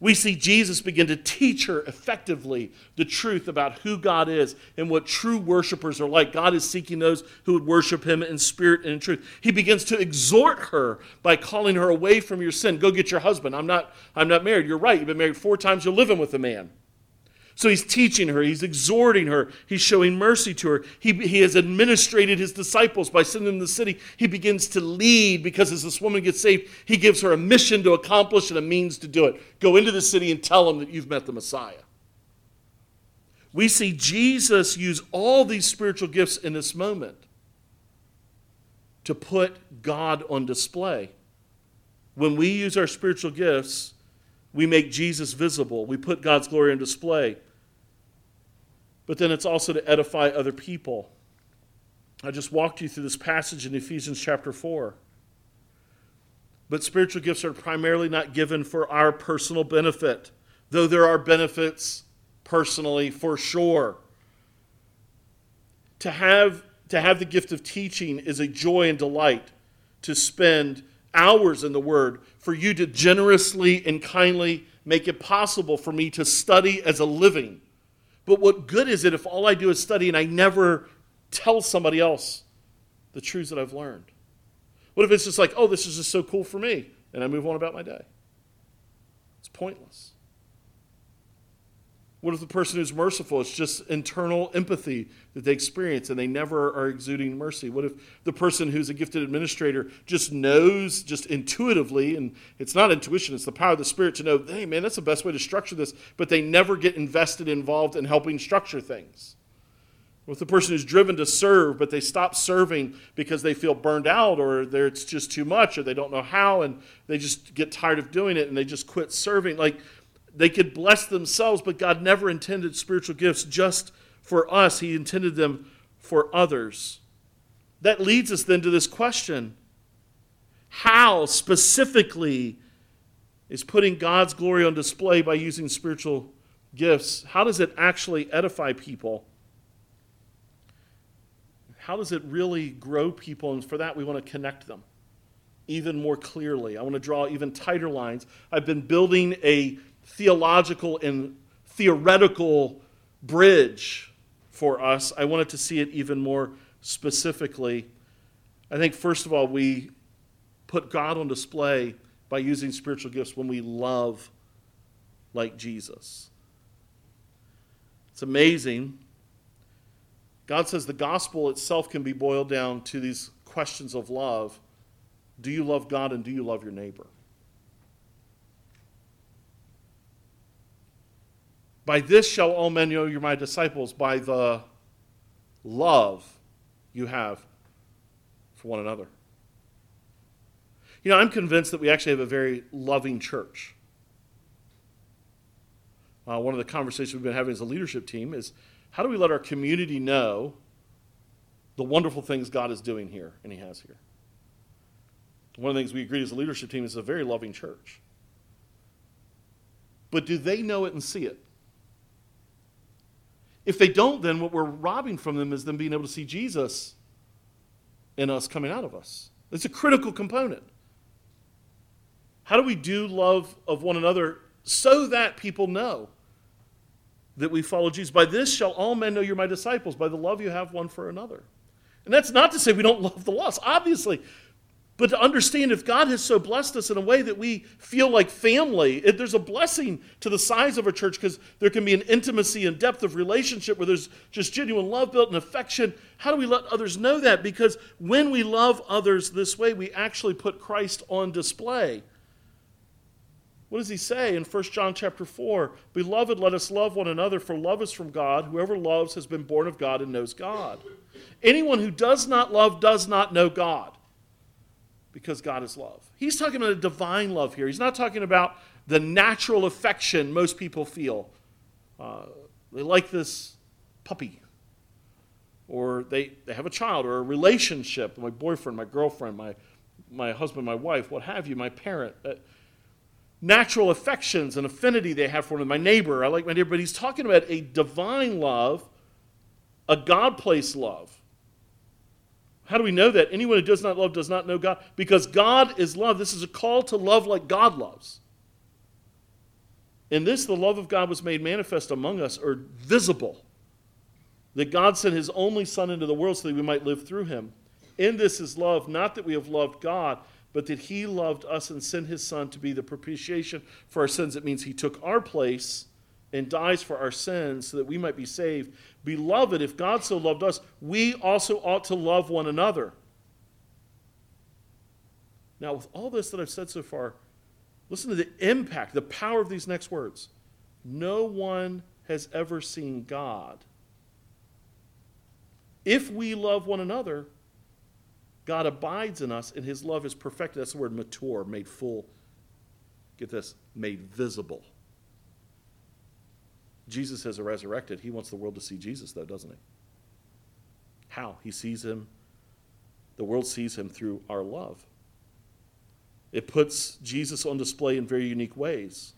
We see Jesus begin to teach her effectively the truth about who God is and what true worshipers are like. God is seeking those who would worship him in spirit and in truth. He begins to exhort her by calling her away from your sin. Go get your husband. I'm not, I'm not married. You're right. You've been married four times. You're living with a man. So he's teaching her, he's exhorting her, he's showing mercy to her. He, he has administrated his disciples by sending them to the city. He begins to lead because as this woman gets saved, he gives her a mission to accomplish and a means to do it. Go into the city and tell them that you've met the Messiah. We see Jesus use all these spiritual gifts in this moment to put God on display. When we use our spiritual gifts, we make Jesus visible. We put God's glory on display but then it's also to edify other people. I just walked you through this passage in Ephesians chapter 4. But spiritual gifts are primarily not given for our personal benefit, though there are benefits personally for sure. To have, to have the gift of teaching is a joy and delight to spend hours in the Word, for you to generously and kindly make it possible for me to study as a living but what good is it if all I do is study and I never tell somebody else the truths that I've learned? What if it's just like, oh, this is just so cool for me, and I move on about my day? It's pointless. What if the person who's merciful, it's just internal empathy that they experience and they never are exuding mercy? What if the person who's a gifted administrator just knows, just intuitively, and it's not intuition, it's the power of the Spirit to know, hey, man, that's the best way to structure this, but they never get invested, involved in helping structure things? With the person who's driven to serve, but they stop serving because they feel burned out or it's just too much or they don't know how and they just get tired of doing it and they just quit serving. Like, they could bless themselves, but God never intended spiritual gifts just for us, He intended them for others. That leads us then to this question How specifically is putting God's glory on display by using spiritual gifts? How does it actually edify people? How does it really grow people? And for that, we want to connect them even more clearly. I want to draw even tighter lines. I've been building a theological and theoretical bridge for us. I wanted to see it even more specifically. I think, first of all, we put God on display by using spiritual gifts when we love like Jesus. It's amazing. God says the gospel itself can be boiled down to these questions of love. Do you love God and do you love your neighbor? By this shall all men know you're my disciples, by the love you have for one another. You know, I'm convinced that we actually have a very loving church. Uh, one of the conversations we've been having as a leadership team is how do we let our community know the wonderful things God is doing here and He has here? One of the things we agreed as a leadership team is a very loving church. But do they know it and see it? If they don't, then what we're robbing from them is them being able to see Jesus in us coming out of us. It's a critical component. How do we do love of one another so that people know that we follow Jesus? By this shall all men know you're my disciples, by the love you have one for another. And that's not to say we don't love the lost. Obviously, but to understand if God has so blessed us in a way that we feel like family, there's a blessing to the size of a church because there can be an intimacy and depth of relationship where there's just genuine love built and affection. How do we let others know that? Because when we love others this way, we actually put Christ on display. What does he say in 1 John chapter 4? Beloved, let us love one another, for love is from God. Whoever loves has been born of God and knows God. Anyone who does not love does not know God because God is love. He's talking about a divine love here. He's not talking about the natural affection most people feel. Uh, they like this puppy, or they, they have a child, or a relationship my boyfriend, my girlfriend, my, my husband, my wife, what have you, my parent. Uh, natural affections and affinity they have for them. My neighbor, I like my neighbor, but he's talking about a divine love, a God placed love. How do we know that? Anyone who does not love does not know God. Because God is love. This is a call to love like God loves. In this, the love of God was made manifest among us, or visible. That God sent his only Son into the world so that we might live through him. In this is love, not that we have loved God, but that he loved us and sent his Son to be the propitiation for our sins. It means he took our place and dies for our sins so that we might be saved. Beloved, if God so loved us, we also ought to love one another. Now, with all this that I've said so far, listen to the impact, the power of these next words. No one has ever seen God. If we love one another, God abides in us and his love is perfected. That's the word mature, made full. Get this, made visible. Jesus has resurrected. He wants the world to see Jesus, though, doesn't he? How? He sees him, the world sees him through our love. It puts Jesus on display in very unique ways.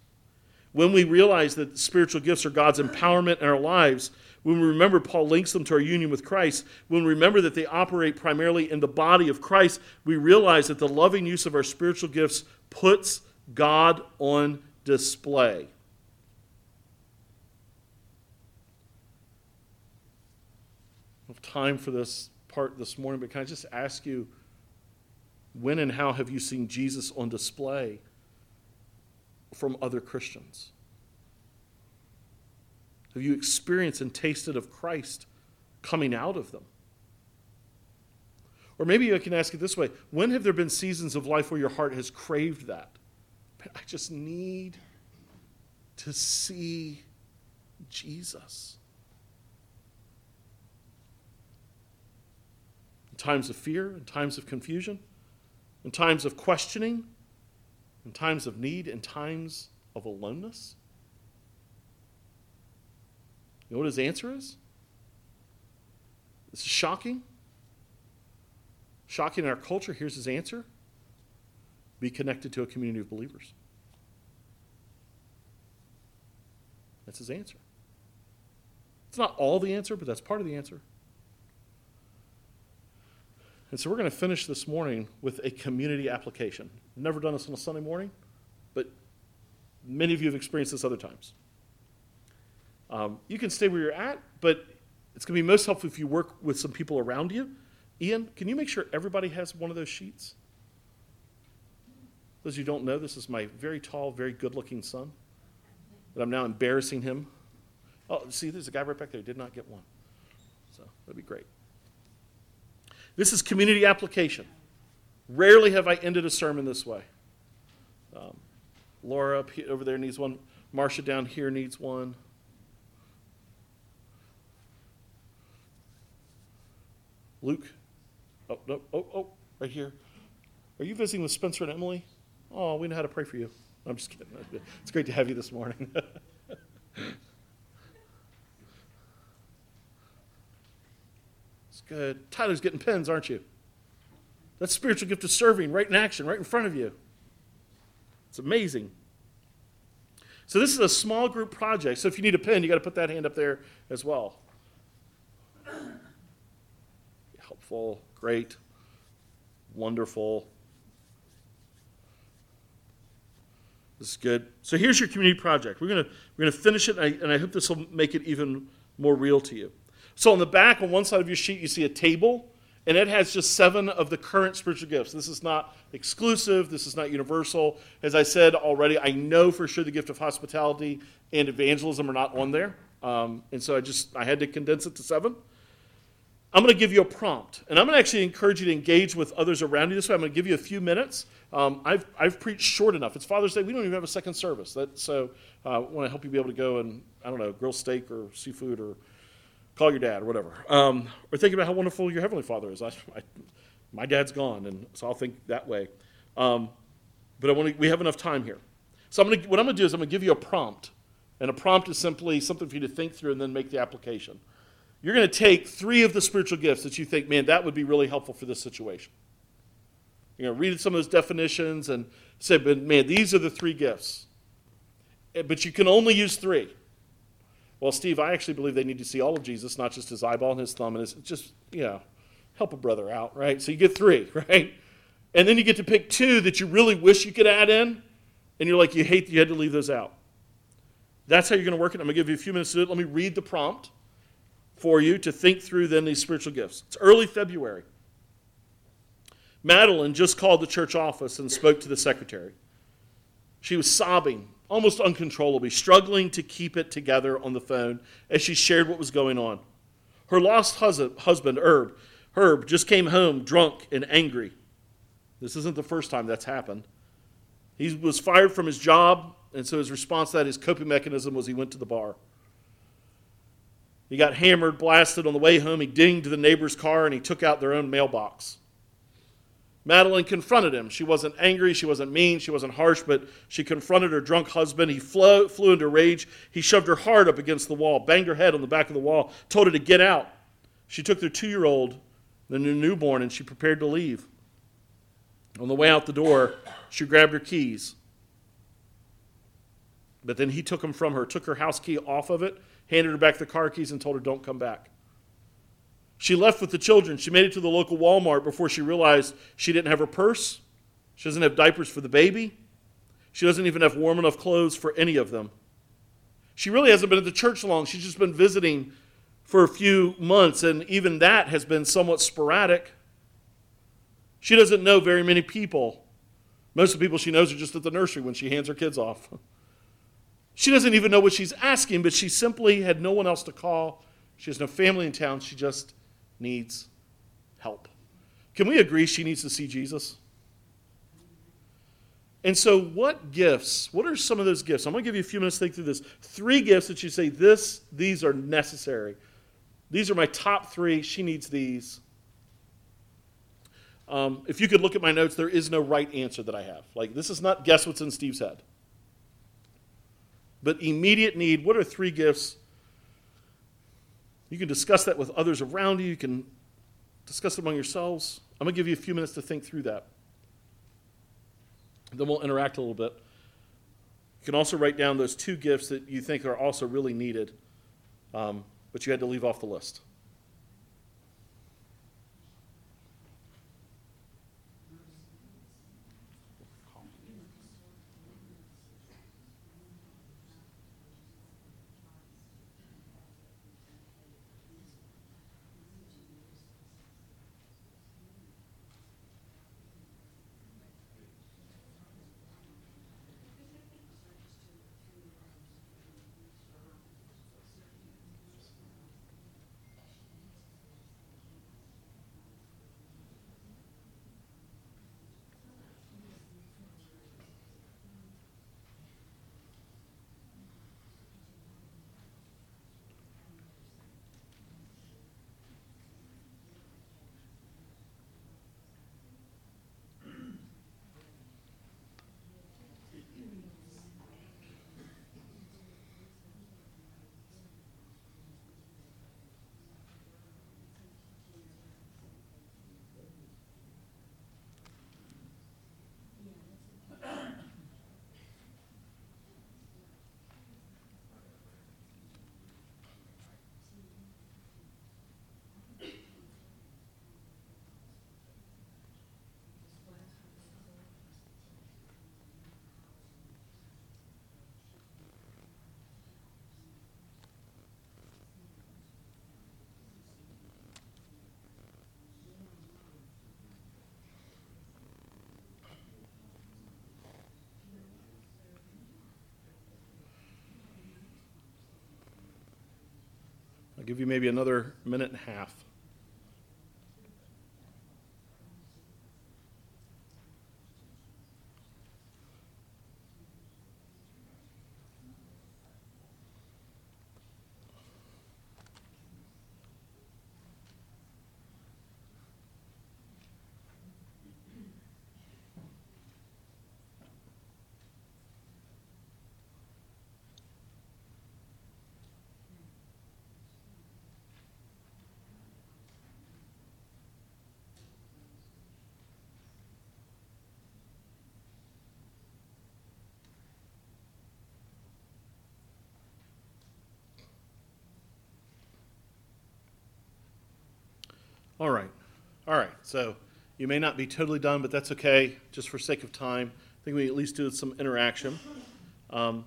When we realize that spiritual gifts are God's empowerment in our lives, when we remember Paul links them to our union with Christ, when we remember that they operate primarily in the body of Christ, we realize that the loving use of our spiritual gifts puts God on display. Time for this part this morning, but can I just ask you when and how have you seen Jesus on display from other Christians? Have you experienced and tasted of Christ coming out of them? Or maybe I can ask it this way when have there been seasons of life where your heart has craved that? I just need to see Jesus. Times of fear, in times of confusion, in times of questioning, in times of need, in times of aloneness? You know what his answer is? This is shocking. Shocking in our culture. Here's his answer be connected to a community of believers. That's his answer. It's not all the answer, but that's part of the answer. And so we're going to finish this morning with a community application. Never done this on a Sunday morning, but many of you have experienced this other times. Um, you can stay where you're at, but it's going to be most helpful if you work with some people around you. Ian, can you make sure everybody has one of those sheets? Those you don't know, this is my very tall, very good looking son that I'm now embarrassing him. Oh, see, there's a guy right back there who did not get one. So that'd be great. This is community application. Rarely have I ended a sermon this way. Um, Laura up here, over there needs one. Marcia down here needs one. Luke, oh, no, oh, oh, right here. Are you visiting with Spencer and Emily? Oh, we know how to pray for you. I'm just kidding. It's great to have you this morning. Good. Tyler's getting pens, aren't you? That's spiritual gift of serving right in action, right in front of you. It's amazing. So this is a small group project. So if you need a pen, you got to put that hand up there as well. Helpful, great, wonderful. This is good. So here's your community project. We're gonna we're gonna finish it, and I, and I hope this will make it even more real to you. So on the back, on one side of your sheet, you see a table, and it has just seven of the current spiritual gifts. This is not exclusive, this is not universal. As I said already, I know for sure the gift of hospitality and evangelism are not on there. Um, and so I just I had to condense it to seven. I'm going to give you a prompt, and I'm going to actually encourage you to engage with others around you this way. I'm going to give you a few minutes. Um, I've, I've preached short enough. It's Father's Day. We don't even have a second service. That, so uh, I want to help you be able to go and, I don't know, grill steak or seafood or call your dad or whatever. Um, or think about how wonderful your Heavenly Father is. I, I, my dad's gone, and so I'll think that way. Um, but I want to, we have enough time here. So I'm gonna, what I'm going to do is I'm going to give you a prompt. And a prompt is simply something for you to think through and then make the application. You're going to take three of the spiritual gifts that you think, man, that would be really helpful for this situation. You're going to read some of those definitions and say, but man, these are the three gifts. Eh, but you can only use three. Well, Steve, I actually believe they need to see all of Jesus, not just his eyeball and his thumb and his, just, you know, help a brother out, right? So you get three, right? And then you get to pick two that you really wish you could add in, and you're like, you hate that you had to leave those out. That's how you're going to work it. I'm going to give you a few minutes to do it. Let me read the prompt for you to think through then these spiritual gifts. It's early February. Madeline just called the church office and spoke to the secretary. She was sobbing, almost uncontrollably, struggling to keep it together on the phone as she shared what was going on. Her lost husband, Herb, Herb, just came home drunk and angry. This isn't the first time that's happened. He was fired from his job, and so his response to that, his coping mechanism was he went to the bar. He got hammered, blasted on the way home. He dinged the neighbor's car and he took out their own mailbox. Madeline confronted him. She wasn't angry, she wasn't mean, she wasn't harsh, but she confronted her drunk husband. He flew, flew into rage. He shoved her hard up against the wall, banged her head on the back of the wall, told her to get out. She took their two year old, the new newborn, and she prepared to leave. On the way out the door, she grabbed her keys. But then he took them from her, took her house key off of it, handed her back the car keys, and told her, Don't come back. She left with the children. She made it to the local Walmart before she realized she didn't have her purse. She doesn't have diapers for the baby. She doesn't even have warm enough clothes for any of them. She really hasn't been at the church long. She's just been visiting for a few months, and even that has been somewhat sporadic. She doesn't know very many people. Most of the people she knows are just at the nursery when she hands her kids off. She doesn't even know what she's asking, but she simply had no one else to call. She has no family in town. She just needs help. Can we agree she needs to see Jesus? And so, what gifts? What are some of those gifts? I'm going to give you a few minutes to think through this. Three gifts that you say this, these are necessary. These are my top three. She needs these. Um, if you could look at my notes, there is no right answer that I have. Like, this is not guess what's in Steve's head. But immediate need, what are three gifts? You can discuss that with others around you. You can discuss it among yourselves. I'm going to give you a few minutes to think through that. Then we'll interact a little bit. You can also write down those two gifts that you think are also really needed, um, but you had to leave off the list. I'll give you maybe another minute and a half. All right. All right. So you may not be totally done, but that's okay. Just for sake of time, I think we at least do some interaction. Um,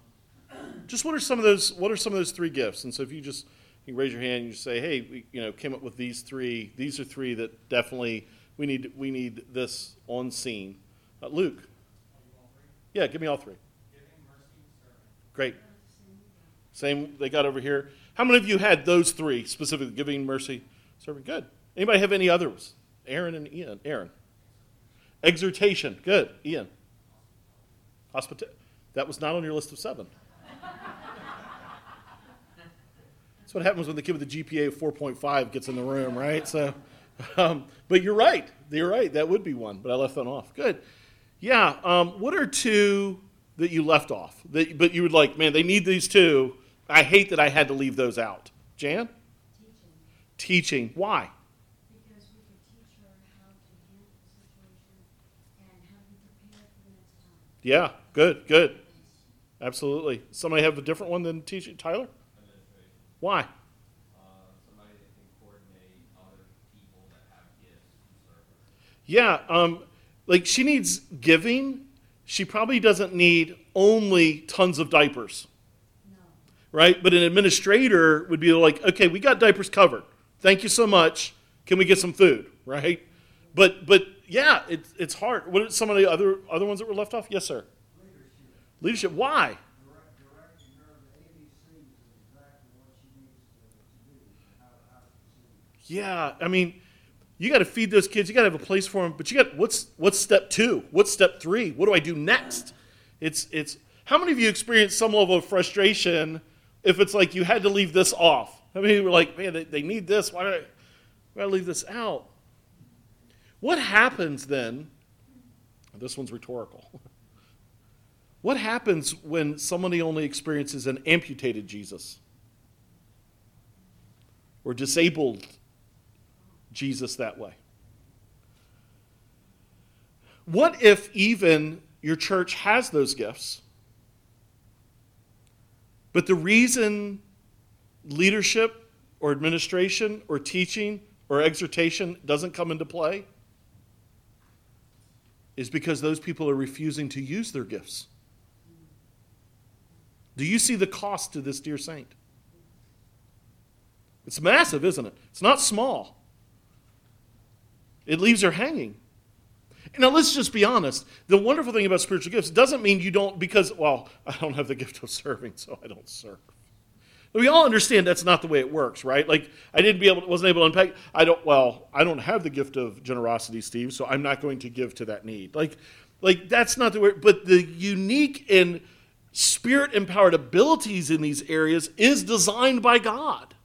just what are some of those? What are some of those three gifts? And so if you just you raise your hand and you say, "Hey, we, you know, came up with these three. These are three that definitely we need. We need this on scene." Uh, Luke. Yeah, give me all three. Great. Same they got over here. How many of you had those three specifically? Giving, mercy, serving. Good. Anybody have any others? Aaron and Ian. Aaron. Exhortation. Good. Ian. Hospitality. That was not on your list of seven. That's what happens when the kid with the GPA of 4.5 gets in the room, right? So, um, but you're right. You're right. That would be one, but I left that off. Good. Yeah. Um, what are two that you left off? That, but you would like, man, they need these two. I hate that I had to leave those out. Jan? Teaching, Teaching. Why? because we could teach her how to handle the situation and how to be prepared for the next time. Yeah. Good. Good. Absolutely. Somebody have a different one than teaching? Tyler? Why? uh, somebody that can coordinate other people that have gifts to serve her. Yeah, um, like she needs giving. She probably doesn't need only tons of diapers, No, right? But an administrator would be like, okay, we got diapers covered. Thank you so much. Can we get some food, right? But but yeah, it's it's hard. What are some of the other other ones that were left off? Yes, sir. Leadership, Leadership. Why? direct, directing her the ABCs of exactly what she needs to, to do, and how, how to proceed. Yeah, I mean, you got to feed those kids. You got to have a place for them. But you got what's what's step two? What's step three? What do I do next? It's it's. How many of you experience some level of frustration if it's like you had to leave this off? How many were like, man, they, they need this. Why do I, why do I leave this out? What happens then? This one's rhetorical. What happens when somebody only experiences an amputated Jesus or disabled Jesus that way? What if even your church has those gifts, but the reason leadership or administration or teaching or exhortation doesn't come into play is because those people are refusing to use their gifts? Do you see the cost to this dear saint? It's massive, isn't it? It's not small. It leaves her hanging. Now, let's just be honest. The wonderful thing about spiritual gifts doesn't mean you don't, because, well, I don't have the gift of serving, so I don't serve. We all understand that's not the way it works, right? Like, I didn't be able, wasn't able to unpack. I don't, well, I don't have the gift of generosity, Steve, so I'm not going to give to that need. Like, like that's not the way, but the unique and spirit empowered abilities in these areas is designed by God.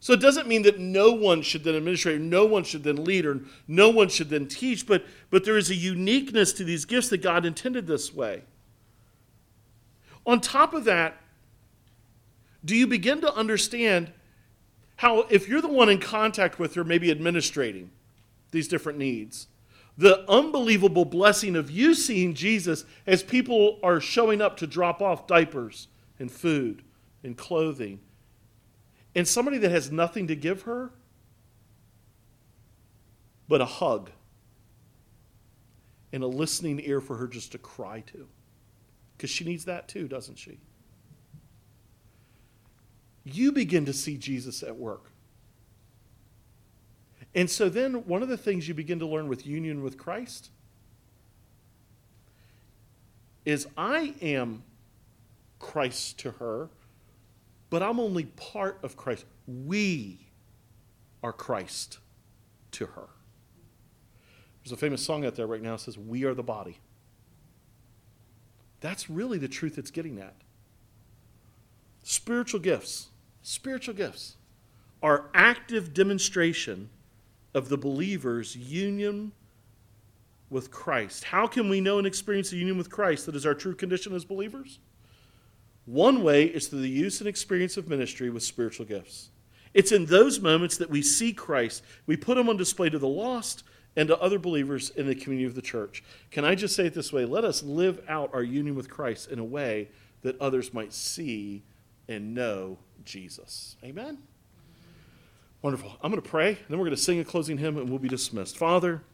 So it doesn't mean that no one should then administrate, no one should then lead, or no one should then teach, but, but there is a uniqueness to these gifts that God intended this way. On top of that, do you begin to understand how, if you're the one in contact with her, maybe administrating these different needs, the unbelievable blessing of you seeing Jesus as people are showing up to drop off diapers and food and clothing and somebody that has nothing to give her but a hug and a listening ear for her just to cry to. Because she needs that too, doesn't she? You begin to see Jesus at work. And so then one of the things you begin to learn with union with Christ is I am Christ to her but I'm only part of Christ. We are Christ to her. There's a famous song out there right now that says, We are the body. That's really the truth it's getting at. Spiritual gifts, spiritual gifts are active demonstration of the believer's union with Christ. How can we know and experience the union with Christ that is our true condition as believers? One way is through the use and experience of ministry with spiritual gifts. It's in those moments that we see Christ. We put him on display to the lost and to other believers in the community of the church. Can I just say it this way? Let us live out our union with Christ in a way that others might see and know Jesus. Amen? Wonderful. I'm going to pray, then we're going to sing a closing hymn, and we'll be dismissed. Father,